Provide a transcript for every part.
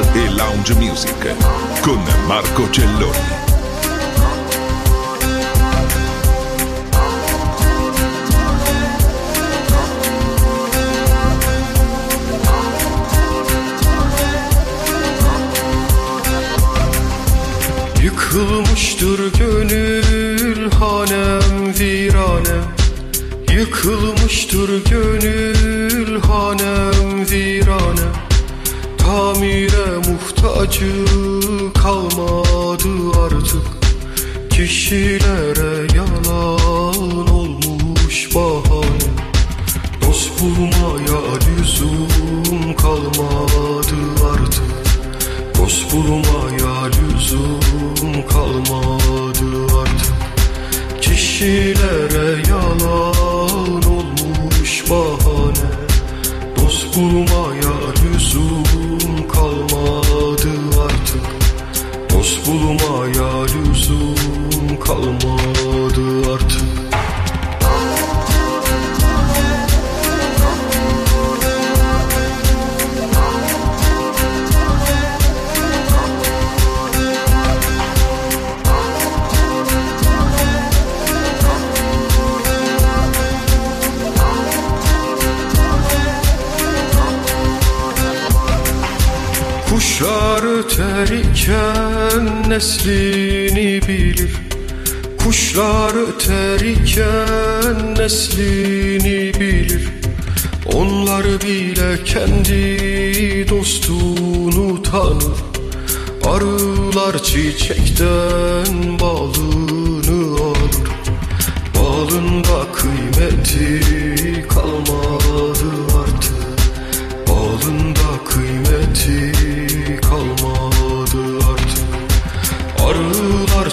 e lounge music con Marco Celloni.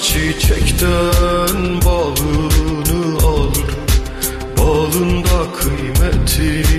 çiçekten balını alır Balında kıymeti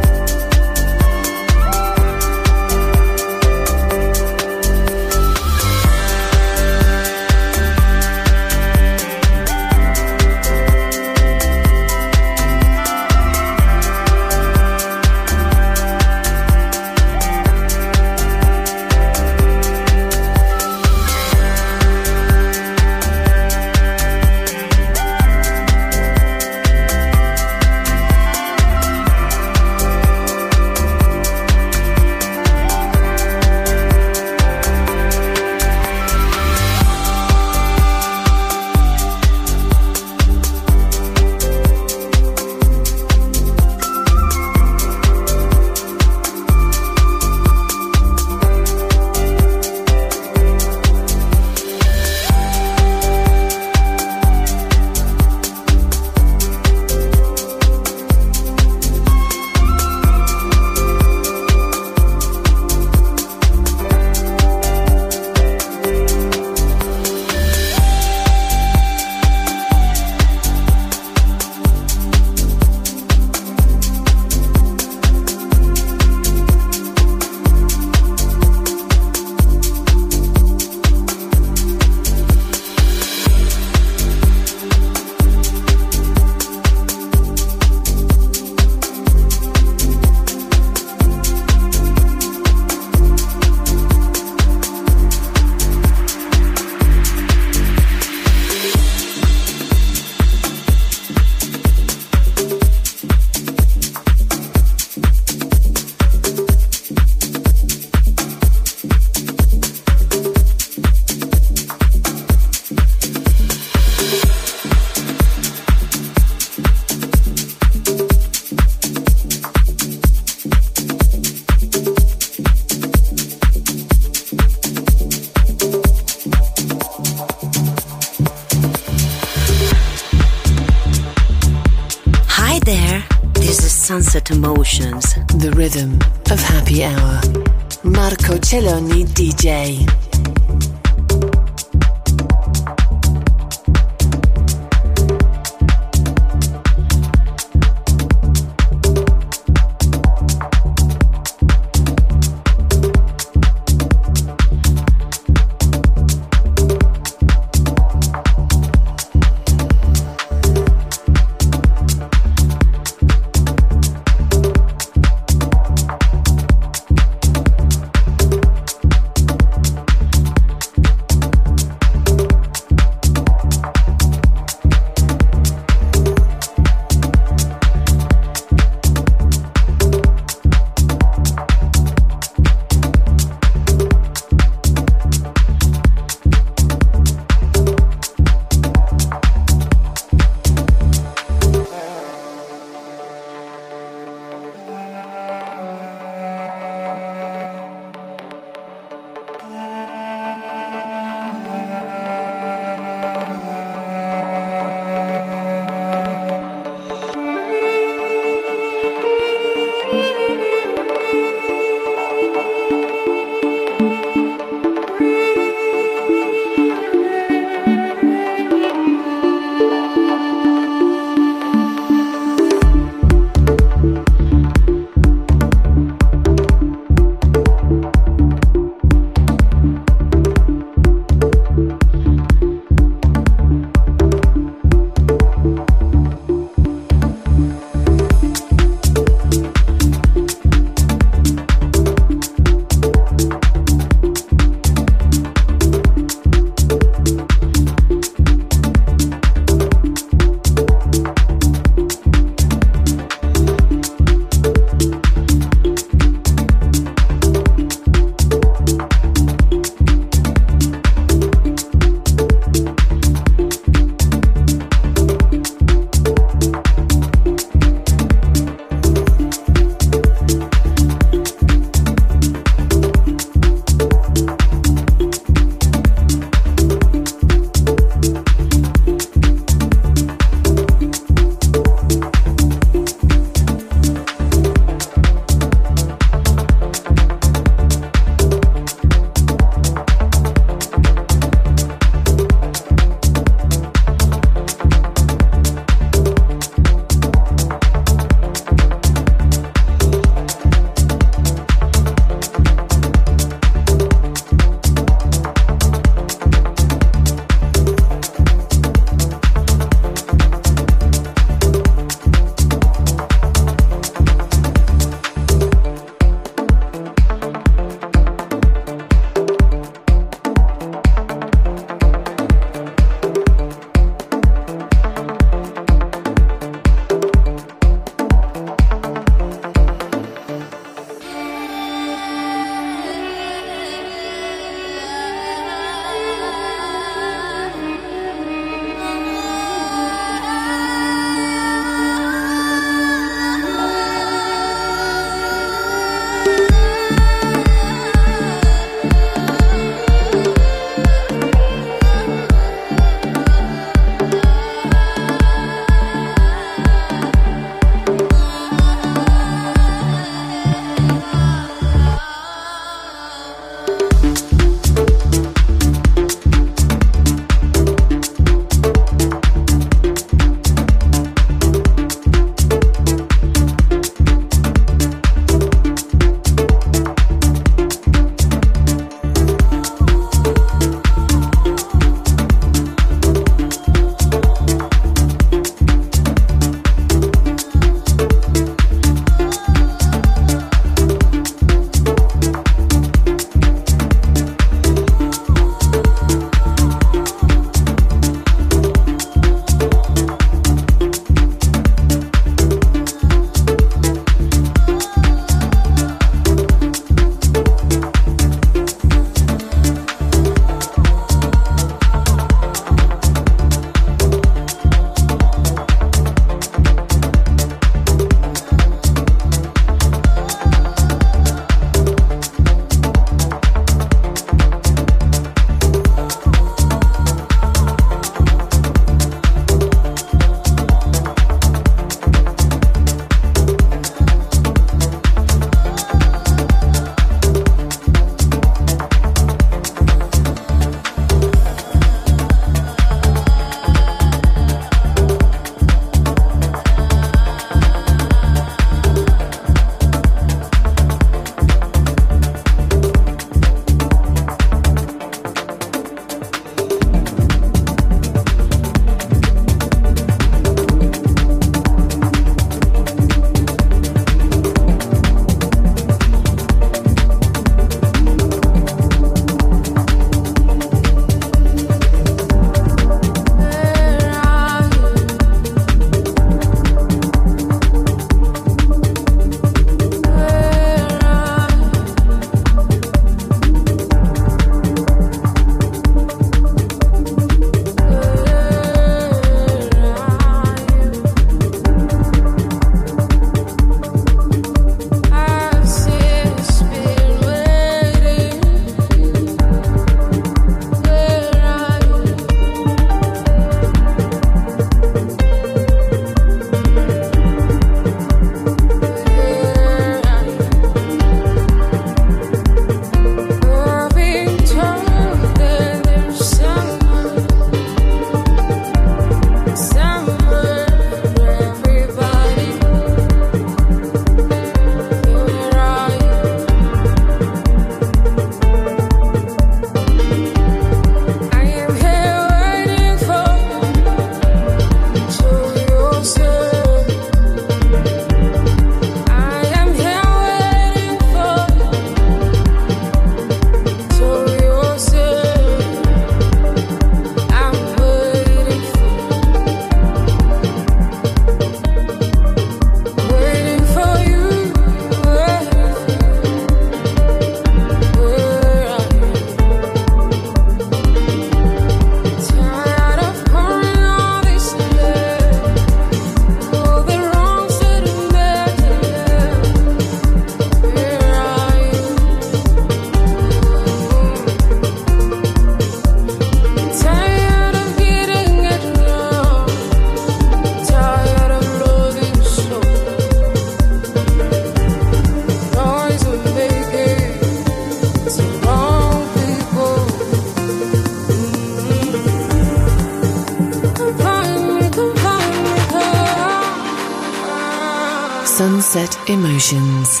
Sunset Emotions.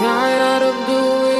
Tired of doing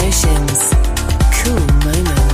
Emotions. Cool moments.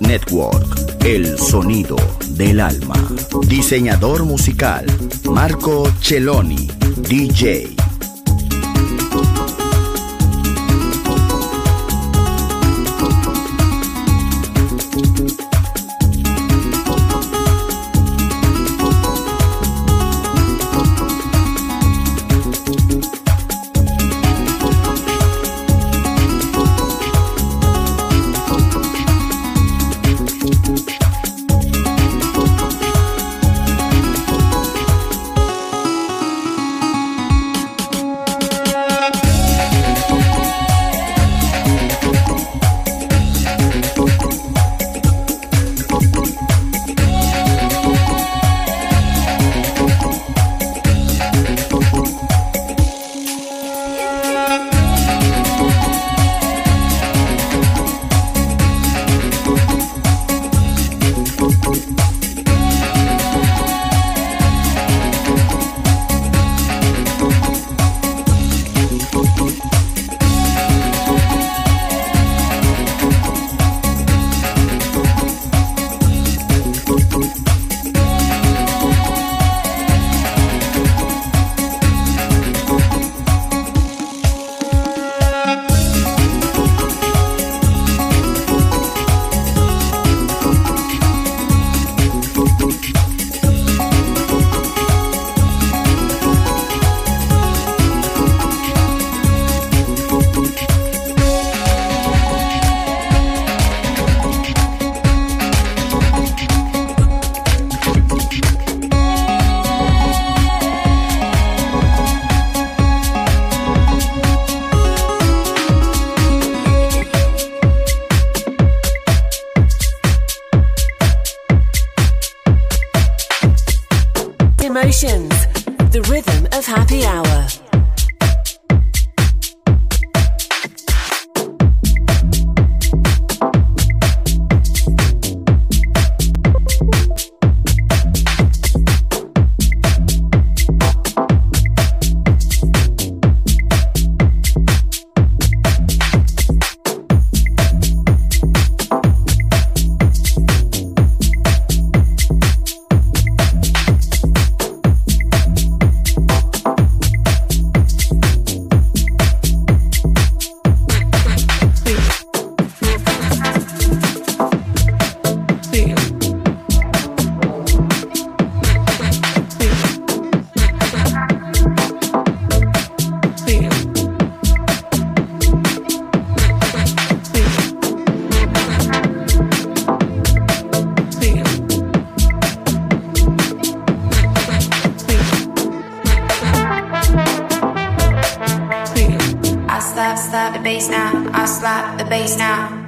Network, el sonido del alma. Diseñador musical, Marco Celloni, DJ. bass now.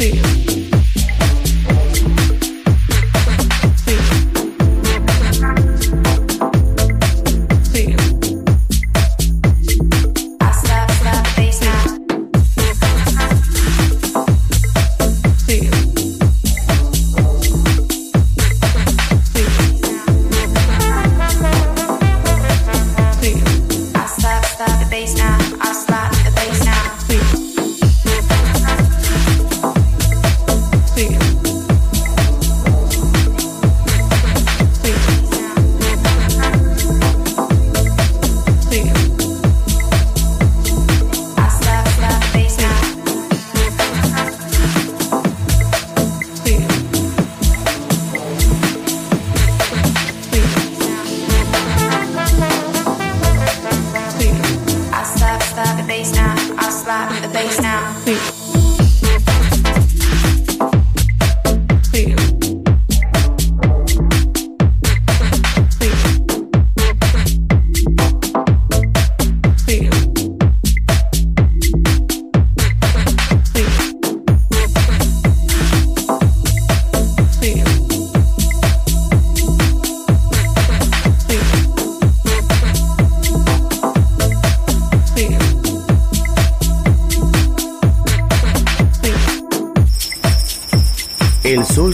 feel